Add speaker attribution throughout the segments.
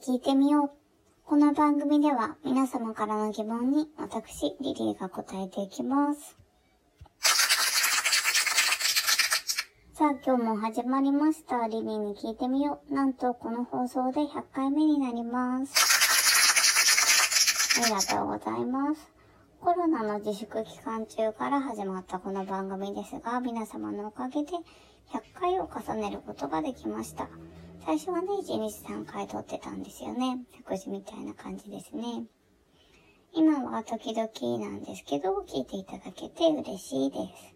Speaker 1: 聞いてみよう。この番組では皆様からの疑問に私、リリーが答えていきます。さあ、今日も始まりました。リリーに聞いてみよう。なんと、この放送で100回目になります。ありがとうございます。コロナの自粛期間中から始まったこの番組ですが、皆様のおかげで100回を重ねることができました。最初はね、1日3回撮ってたんですよね。託児みたいな感じですね。今は時々なんですけど、聞いていただけて嬉しいです。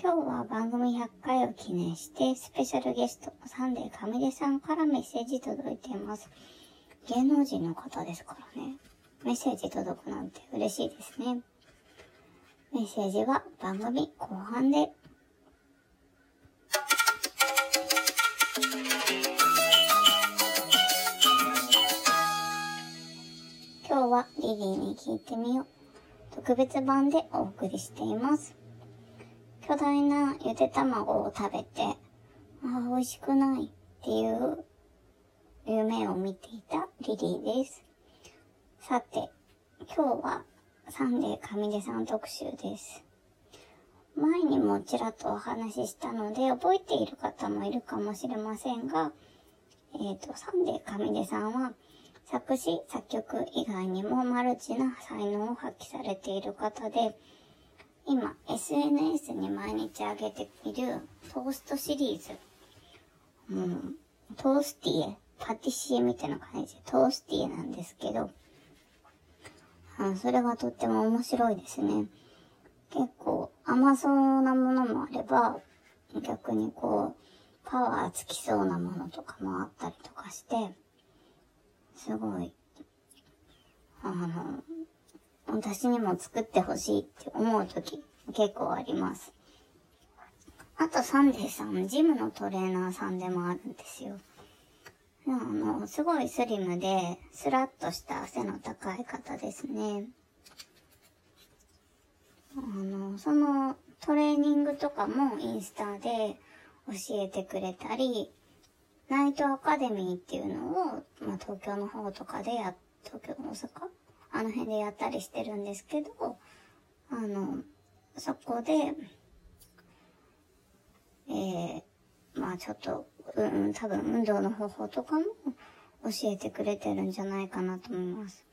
Speaker 1: 今日は番組100回を記念して、スペシャルゲスト、サンデー上出さんからメッセージ届いています。芸能人の方ですからね。メッセージ届くなんて嬉しいですね。メッセージは番組後半で。はリリーに聞いてみよう。特別版でお送りしています。巨大なゆで卵を食べて、ああ、美味しくないっていう夢を見ていたリリーです。さて、今日はサンデーカミデさん特集です。前にもちらっとお話ししたので、覚えている方もいるかもしれませんが、えっ、と、サンデーカミデさんは、作詞、作曲以外にもマルチな才能を発揮されている方で、今、SNS に毎日上げているトーストシリーズ。うん、トースティエ、パティシエみたいな感じでトースティエなんですけど、あそれがとっても面白いですね。結構甘そうなものもあれば、逆にこう、パワーつきそうなものとかもあったりとかして、すごい、あの、私にも作ってほしいって思う時結構あります。あとサンデーさん、ジムのトレーナーさんでもあるんですよ。あの、すごいスリムで、スラッとした背の高い方ですね。あの、そのトレーニングとかもインスタで教えてくれたり、ナイトアカデミーっていうのを、あ、東京の方とかでや、東京、大阪？あの辺でやったりしてるんですけど、あの、そこで、えー、まあちょっと、うん、多分運動の方法とかも教えてくれてるんじゃないかなと思います。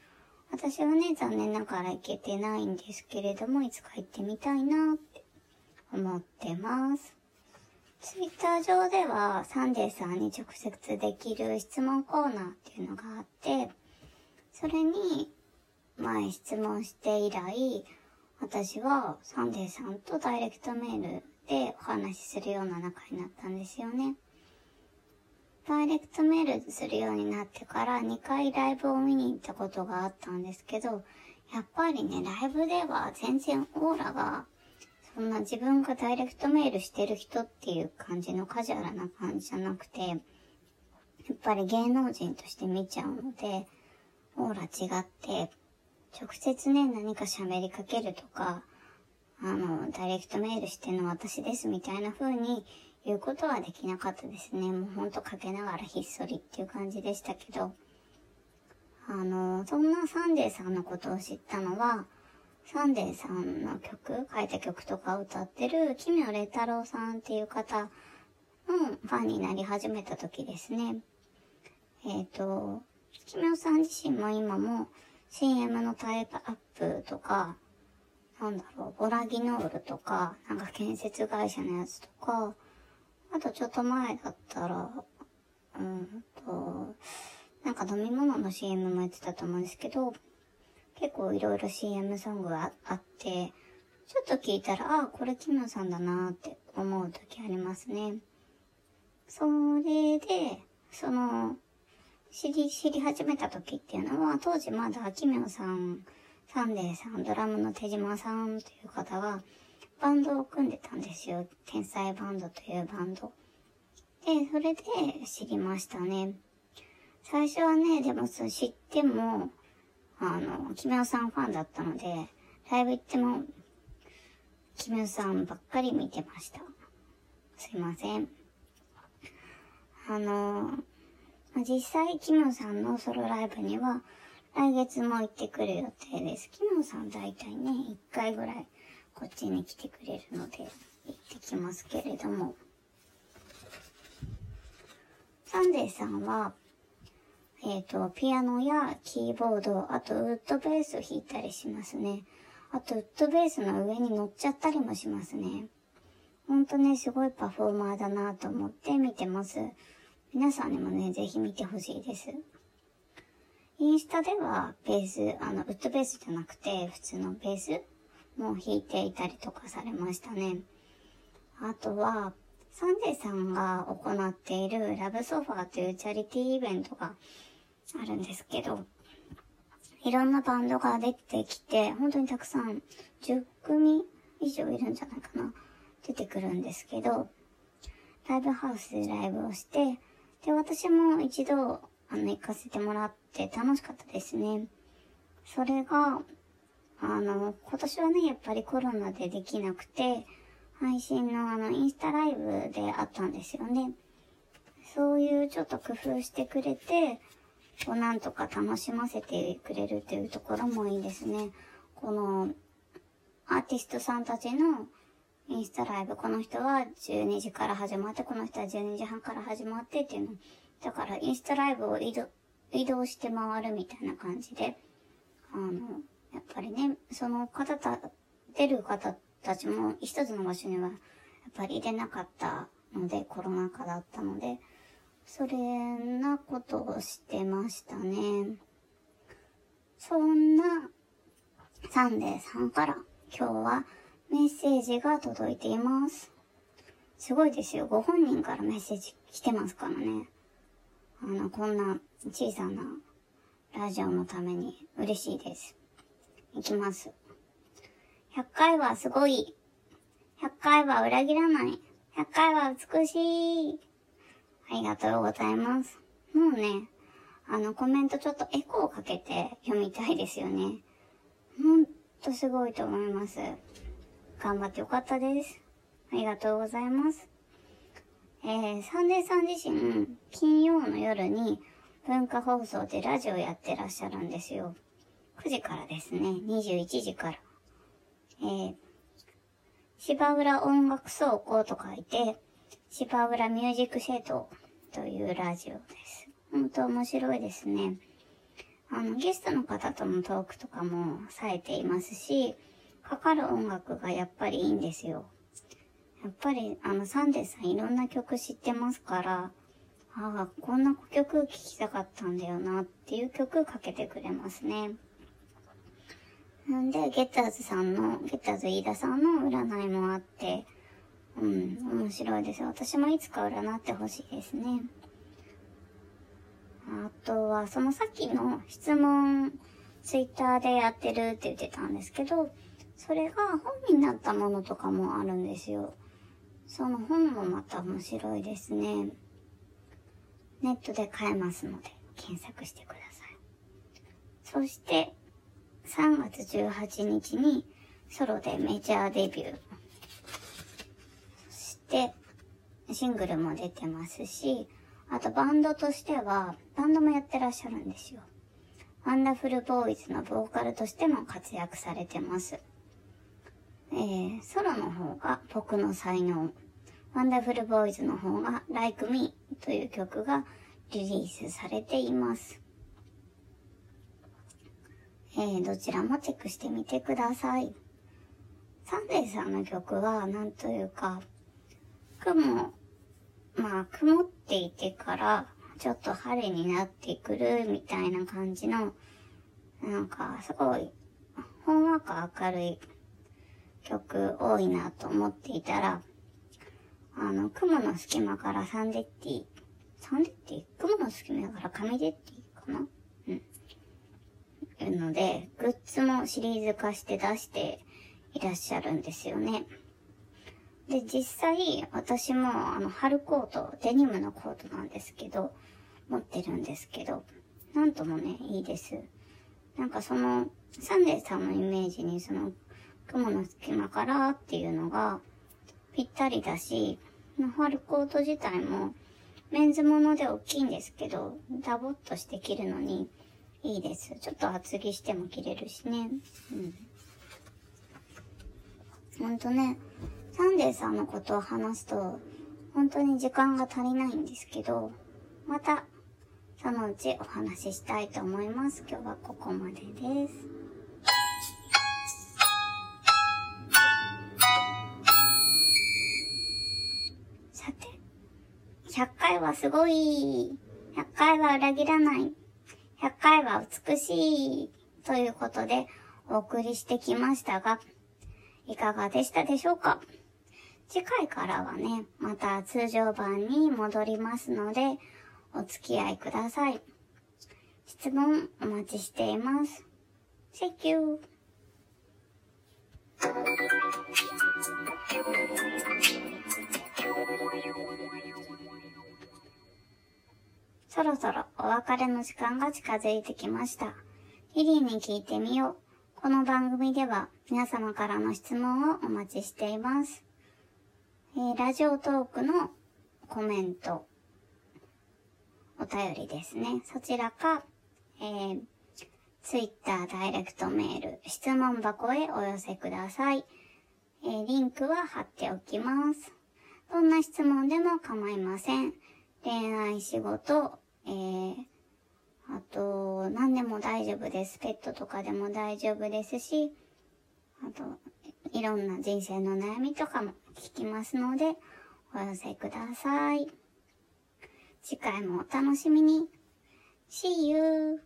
Speaker 1: 私はね、残念ながら行けてないんですけれども、いつか行ってみたいなって思ってます。ツイッター上ではサンデーさんに直接できる質問コーナーっていうのがあって、それに前質問して以来、私はサンデーさんとダイレクトメールでお話しするような仲になったんですよね。ダイレクトメールするようになってから2回ライブを見に行ったことがあったんですけど、やっぱりね、ライブでは全然オーラが、そんな自分がダイレクトメールしてる人っていう感じのカジュアルな感じじゃなくて、やっぱり芸能人として見ちゃうので、オーラ違って、直接ね、何か喋りかけるとか、あの、ダイレクトメールしての私ですみたいな風に言うことはできなかったですね。もうほんと陰ながらひっそりっていう感じでしたけど、あの、そんなサンデーさんのことを知ったのは、サンデーさんの曲、書いた曲とか歌ってる、奇妙礼太郎さんっていう方のファンになり始めた時ですね。えっ、と、奇妙さん自身も今も CM のタイプアップとか、なんだろう、ボラギノールとか、なんか建設会社のやつとか、あとちょっと前だったら、うんと、なんか飲み物の CM もやってたと思うんですけど、結構いろいろ CM ソングがあって、ちょっと聞いたら、ああ、これキムさんだなーって思う時ありますね。それで、その、知り、知り始めた時っていうのは、当時まだキムさん、サンデーさん、ドラムの手島さんという方が、バンドを組んでたんですよ。天才バンドというバンド。で、それで知りましたね。最初はね、でも知っても、あの、キメオさんファンだったので、ライブ行っても、キメオさんばっかり見てました。すいません。あの、実際、キムさんのソロライブには、来月も行ってくる予定です。キムさん大体ね、1回ぐらいこっちに来てくれるので、行ってきますけれども。サンデーさんは、えっ、ー、と、ピアノやキーボード、あとウッドベースを弾いたりしますね。あと、ウッドベースの上に乗っちゃったりもしますね。ほんとね、すごいパフォーマーだなと思って見てます。皆さんにもね、ぜひ見てほしいです。インスタではベース、あの、ウッドベースじゃなくて、普通のベースも弾いていたりとかされましたね。あとは、サンデーさんが行っているラブソファーというチャリティーイベントがあるんですけど、いろんなバンドが出てきて、本当にたくさん、10組以上いるんじゃないかな、出てくるんですけど、ライブハウスでライブをして、で、私も一度、あの、行かせてもらって楽しかったですね。それが、あの、今年はね、やっぱりコロナでできなくて、配信のあの、インスタライブであったんですよね。そういうちょっと工夫してくれて、こうなんとか楽しませてくれるっていうところもいいですね。この、アーティストさんたちのインスタライブ、この人は12時から始まって、この人は12時半から始まってっていうの。だからインスタライブを移動、移動して回るみたいな感じで、あの、やっぱりね、その方た、出る方たちも一つの場所にはやっぱり入れなかったので、コロナ禍だったので、それなことをしてましたね。そんなサンデーさんから今日はメッセージが届いています。すごいですよ。ご本人からメッセージ来てますからね。あの、こんな小さなラジオのために嬉しいです。いきます。100回はすごい。100回は裏切らない。100回は美しい。ありがとうございます。もうね、あのコメントちょっとエコーかけて読みたいですよね。ほんとすごいと思います。頑張ってよかったです。ありがとうございます。えー、サンデーさん自身、金曜の夜に文化放送でラジオやってらっしゃるんですよ。9時からですね、21時から。えー、芝浦音楽倉庫と書いて、芝浦ミュージックシェードというラジオです。本当面白いですね。あの、ゲストの方とのトークとかもされていますし、かかる音楽がやっぱりいいんですよ。やっぱり、あの、サンデーさんいろんな曲知ってますから、ああ、こんな曲聴きたかったんだよなっていう曲かけてくれますね。なんで、ゲッターズさんの、ゲッターズ飯田さんの占いもあって、うん、面白いです。私もいつか占ってほしいですね。あとは、そのさっきの質問、ツイッターでやってるって言ってたんですけど、それが本になったものとかもあるんですよ。その本もまた面白いですね。ネットで買えますので、検索してください。そして、3月18日にソロでメジャーデビュー。そして、シングルも出てますし、あとバンドとしては、バンドもやってらっしゃるんですよ。ワンダフルボーイズのボーカルとしても活躍されてます。えー、ソロの方が僕の才能。ワンダフルボーイズの方が Like Me という曲がリリースされています。えー、どちらもチェックしてみてください。サンデーさんの曲は、なんというか、雲、まあ、曇っていてから、ちょっと晴れになってくるみたいな感じの、なんか、すごい、ほんわか明るい曲多いなと思っていたら、あの、雲の隙間からサンデッティ、サンデッティ？雲の隙間から紙デッティかな？うん。いるので、グッズもシリーズ化して出していらっしゃるんですよね。で、実際、私も、あの、春コート、デニムのコートなんですけど、持ってるんですけど、なんともね、いいです。なんかその、サンデーさんのイメージに、その、雲の隙間からっていうのが、ぴったりだし、春コート自体も、メンズもので大きいんですけど、ダボっとして着るのにいいです。ちょっと厚着しても着れるしね。うん。ほんとね、サンデーさんのことを話すと、本当に時間が足りないんですけど、また、そのうちお話ししたいと思います。今日はここまでです。さて、100回はすごい。100回は裏切らない。100回は美しい。ということで、お送りしてきましたが、いかがでしたでしょうか？次回からはね、また通常版に戻りますので、お付き合いください。質問お待ちしています。Thank you. そろそろお別れの時間が近づいてきました。リリーに聞いてみよう。この番組では皆様からの質問をお待ちしています。えー、ラジオトークのコメント、お便りですね。そちらか、えー、ツイッターダイレクトメール、質問箱へお寄せください。えー、リンクは貼っておきます。どんな質問でも構いません。恋愛、仕事、えー、あと、何でも大丈夫です。ペットとかでも大丈夫ですし、あと、いろんな人生の悩みとかも聞きますので、お寄せください。次回もお楽しみに。See you!